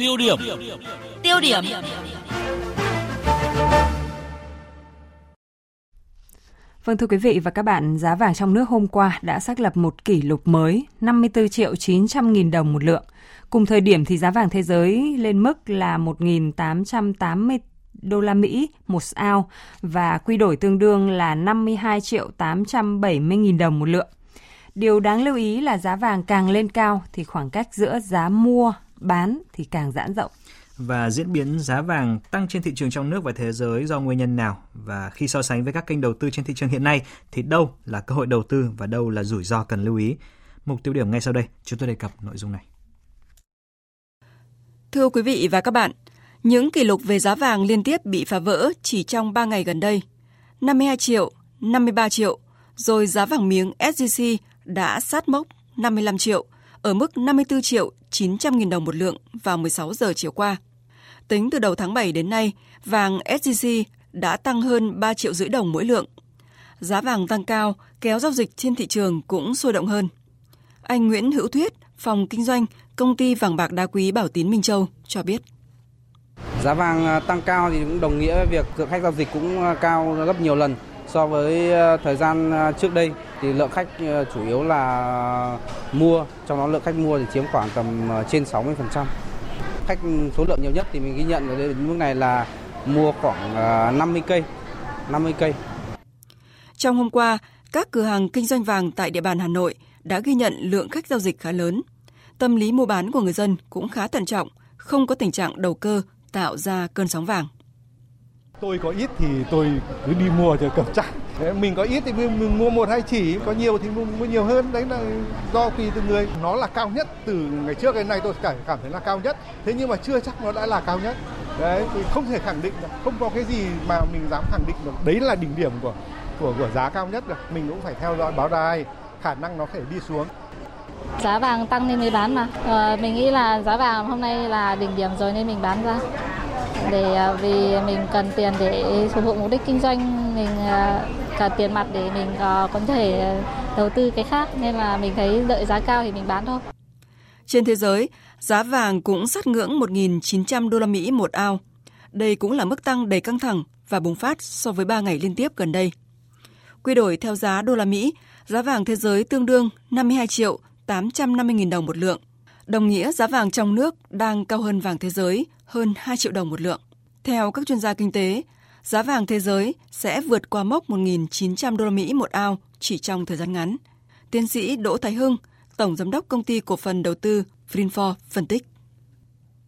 Tiêu điểm. Tiêu điểm. Vâng thưa quý vị và các bạn, giá vàng trong nước hôm qua đã xác lập một kỷ lục mới, 54 triệu 900 nghìn đồng một lượng. Cùng thời điểm thì giá vàng thế giới lên mức là 1.880 đô la Mỹ một ao và quy đổi tương đương là 52 triệu 870 nghìn đồng một lượng. Điều đáng lưu ý là giá vàng càng lên cao thì khoảng cách giữa giá mua, bán thì càng giãn rộng. Và diễn biến giá vàng tăng trên thị trường trong nước và thế giới do nguyên nhân nào? Và khi so sánh với các kênh đầu tư trên thị trường hiện nay thì đâu là cơ hội đầu tư và đâu là rủi ro cần lưu ý? Mục tiêu điểm ngay sau đây, chúng tôi đề cập nội dung này. Thưa quý vị và các bạn, những kỷ lục về giá vàng liên tiếp bị phá vỡ chỉ trong 3 ngày gần đây. 52 triệu, 53 triệu, rồi giá vàng miếng SJC đã sát mốc 55 triệu, ở mức 54 triệu 900 nghìn đồng một lượng vào 16 giờ chiều qua. Tính từ đầu tháng 7 đến nay, vàng SJC đã tăng hơn 3 triệu rưỡi đồng mỗi lượng. Giá vàng tăng cao, kéo giao dịch trên thị trường cũng sôi động hơn. Anh Nguyễn Hữu Thuyết, phòng kinh doanh, công ty vàng bạc đá quý Bảo Tín Minh Châu cho biết. Giá vàng à, tăng cao thì cũng đồng nghĩa với việc lượng khách giao dịch cũng à, cao gấp nhiều lần so với ờ, thời gian ờ, trước đây thì lượng khách ờ, chủ yếu là mua, trong đó lượng khách mua thì chiếm khoảng tầm trên 60%. Khách số lượng nhiều nhất thì mình ghi nhận ở đến mức này là mua khoảng 50 cây, 50 cây. Trong hôm qua, các cửa hàng kinh doanh vàng tại địa bàn Hà Nội đã ghi nhận lượng khách giao dịch khá lớn. Tâm lý mua bán của người dân cũng khá thận trọng, không có tình trạng đầu cơ tạo ra cơn sóng vàng. Tôi có ít thì tôi cứ đi mua cho cầm chắc, Mình có ít thì mình mua một hai chỉ, có nhiều thì mình mua nhiều hơn. Đấy là do tùy từng người. Nó là cao nhất từ ngày trước đến nay tôi cảm cảm thấy là cao nhất. Thế nhưng mà chưa chắc nó đã là cao nhất. Đấy, thì không thể khẳng định được. Không có cái gì mà mình dám khẳng định được. Đấy là đỉnh điểm của của của giá cao nhất được. Mình cũng phải theo dõi báo đài, khả năng nó thể đi xuống. Giá vàng tăng nên mới bán mà. ờ, mình nghĩ là giá vàng hôm nay là đỉnh điểm rồi nên mình bán ra. Để à, vì mình cần tiền để phục vụ mục đích kinh doanh, mình à, cần tiền mặt để mình à, có thể đầu tư cái khác nên là mình thấy đợi giá cao thì mình bán thôi. Trên thế giới, giá vàng cũng sát ngưỡng 1.900 đô la Mỹ một ao. Đây cũng là mức tăng đầy căng thẳng và bùng phát so với 3 ngày liên tiếp gần đây. Quy đổi theo giá đô la Mỹ, giá vàng thế giới tương đương 52 triệu 850.000 đồng một lượng. Đồng nghĩa giá vàng trong nước đang cao hơn vàng thế giới hơn 2 triệu đồng một lượng. Theo các chuyên gia kinh tế, giá vàng thế giới sẽ vượt qua mốc 1.900 đô la Mỹ một ao chỉ trong thời gian ngắn. Tiến sĩ Đỗ Thái Hưng, Tổng Giám đốc Công ty Cổ phần Đầu tư Vinfor phân tích.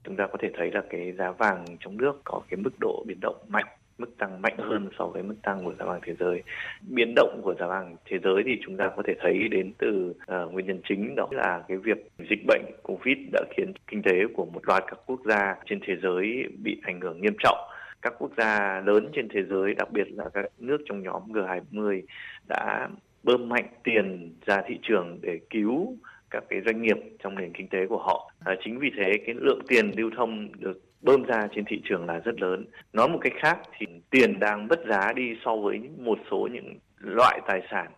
Chúng ta có thể thấy là cái giá vàng trong nước có cái mức độ biến động mạnh mức tăng mạnh hơn so với mức tăng của giá vàng thế giới. Biến động của giá vàng thế giới thì chúng ta có thể thấy đến từ uh, nguyên nhân chính đó là cái việc dịch bệnh Covid đã khiến kinh tế của một loạt các quốc gia trên thế giới bị ảnh hưởng nghiêm trọng các quốc gia lớn trên thế giới, đặc biệt là các nước trong nhóm G20 đã bơm mạnh tiền ra thị trường để cứu các cái doanh nghiệp trong nền kinh tế của họ. À, chính vì thế cái lượng tiền lưu thông được bơm ra trên thị trường là rất lớn. Nói một cách khác thì tiền đang mất giá đi so với một số những loại tài sản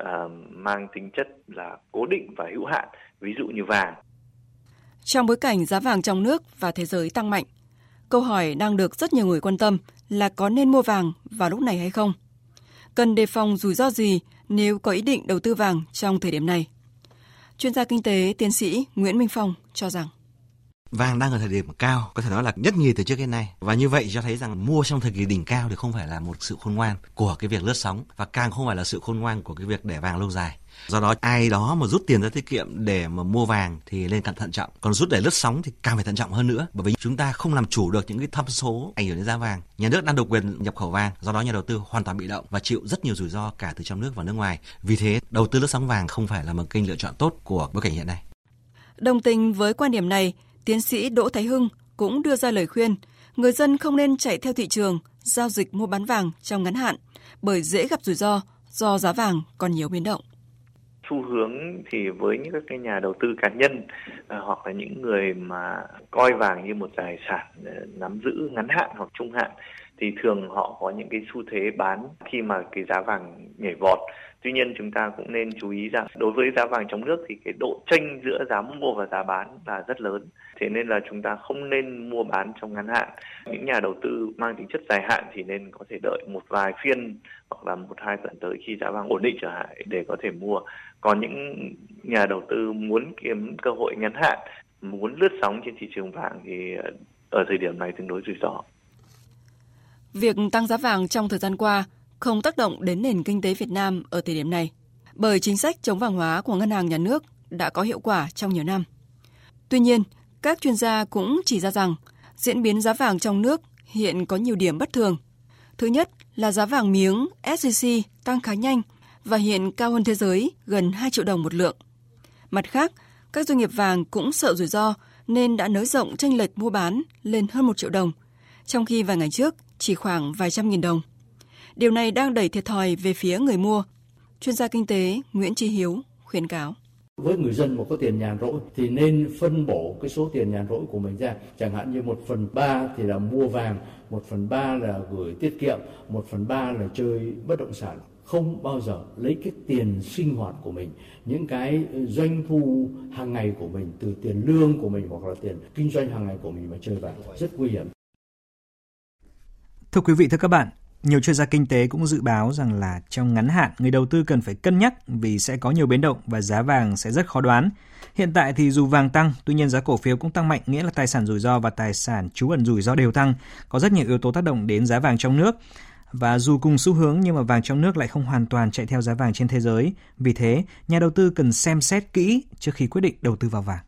uh, mang tính chất là cố định và hữu hạn, ví dụ như vàng. Trong bối cảnh giá vàng trong nước và thế giới tăng mạnh, câu hỏi đang được rất nhiều người quan tâm là có nên mua vàng vào lúc này hay không? Cần đề phòng rủi ro gì nếu có ý định đầu tư vàng trong thời điểm này? Chuyên gia kinh tế tiến sĩ Nguyễn Minh Phong cho rằng Vàng đang ở thời điểm cao, có thể nói là nhất nhì từ trước đến nay. Và như vậy cho thấy rằng mua trong thời kỳ đỉnh cao thì không phải là một sự khôn ngoan của cái việc lướt sóng và càng không phải là sự khôn ngoan của cái việc để vàng lâu dài. Do đó ai đó mà rút tiền ra tiết kiệm để mà mua vàng thì nên cẩn thận trọng. Còn rút để lướt sóng thì càng phải thận trọng hơn nữa. Bởi vì chúng ta không làm chủ được những cái thâm số ảnh hưởng đến giá vàng. Nhà nước đang độc quyền nhập khẩu vàng, do đó nhà đầu tư hoàn toàn bị động và chịu rất nhiều rủi ro cả từ trong nước và nước ngoài. Vì thế, đầu tư lướt sóng vàng không phải là một kênh lựa chọn tốt của bối cảnh hiện nay. Đồng tình với quan điểm này, Tiến sĩ Đỗ Thái Hưng cũng đưa ra lời khuyên người dân không nên chạy theo thị trường giao dịch mua bán vàng trong ngắn hạn bởi dễ gặp rủi ro do giá vàng còn nhiều biến động. Xu hướng thì với những các cái nhà đầu tư cá nhân à, hoặc là những người mà coi vàng như một tài sản à, nắm giữ ngắn hạn hoặc trung hạn thì thường họ có những cái xu thế bán khi mà cái giá vàng nhảy vọt Tuy nhiên chúng ta cũng nên chú ý rằng đối với giá vàng trong nước thì cái độ chênh giữa giá mua và giá bán là rất lớn. Thế nên là chúng ta không nên mua bán trong ngắn hạn. Những nhà đầu tư mang tính chất dài hạn thì nên có thể đợi một vài phiên hoặc là một hai tuần tới khi giá vàng ổn định trở lại để có thể mua. Còn những nhà đầu tư muốn kiếm cơ hội ngắn hạn, muốn lướt sóng trên thị trường vàng thì ở thời điểm này tương đối rủi ro. Việc tăng giá vàng trong thời gian qua không tác động đến nền kinh tế Việt Nam ở thời điểm này, bởi chính sách chống vàng hóa của ngân hàng nhà nước đã có hiệu quả trong nhiều năm. Tuy nhiên, các chuyên gia cũng chỉ ra rằng diễn biến giá vàng trong nước hiện có nhiều điểm bất thường. Thứ nhất là giá vàng miếng SJC tăng khá nhanh và hiện cao hơn thế giới gần 2 triệu đồng một lượng. Mặt khác, các doanh nghiệp vàng cũng sợ rủi ro nên đã nới rộng tranh lệch mua bán lên hơn 1 triệu đồng, trong khi vài ngày trước chỉ khoảng vài trăm nghìn đồng. Điều này đang đẩy thiệt thòi về phía người mua. Chuyên gia kinh tế Nguyễn Chi Hiếu khuyến cáo. Với người dân mà có tiền nhàn rỗi thì nên phân bổ cái số tiền nhàn rỗi của mình ra. Chẳng hạn như một phần ba thì là mua vàng, một phần ba là gửi tiết kiệm, một phần ba là chơi bất động sản. Không bao giờ lấy cái tiền sinh hoạt của mình, những cái doanh thu hàng ngày của mình, từ tiền lương của mình hoặc là tiền kinh doanh hàng ngày của mình mà chơi vàng rất nguy hiểm. Thưa quý vị, thưa các bạn, nhiều chuyên gia kinh tế cũng dự báo rằng là trong ngắn hạn, người đầu tư cần phải cân nhắc vì sẽ có nhiều biến động và giá vàng sẽ rất khó đoán. Hiện tại thì dù vàng tăng, tuy nhiên giá cổ phiếu cũng tăng mạnh, nghĩa là tài sản rủi ro và tài sản trú ẩn rủi ro đều tăng. Có rất nhiều yếu tố tác động đến giá vàng trong nước. Và dù cùng xu hướng nhưng mà vàng trong nước lại không hoàn toàn chạy theo giá vàng trên thế giới. Vì thế, nhà đầu tư cần xem xét kỹ trước khi quyết định đầu tư vào vàng.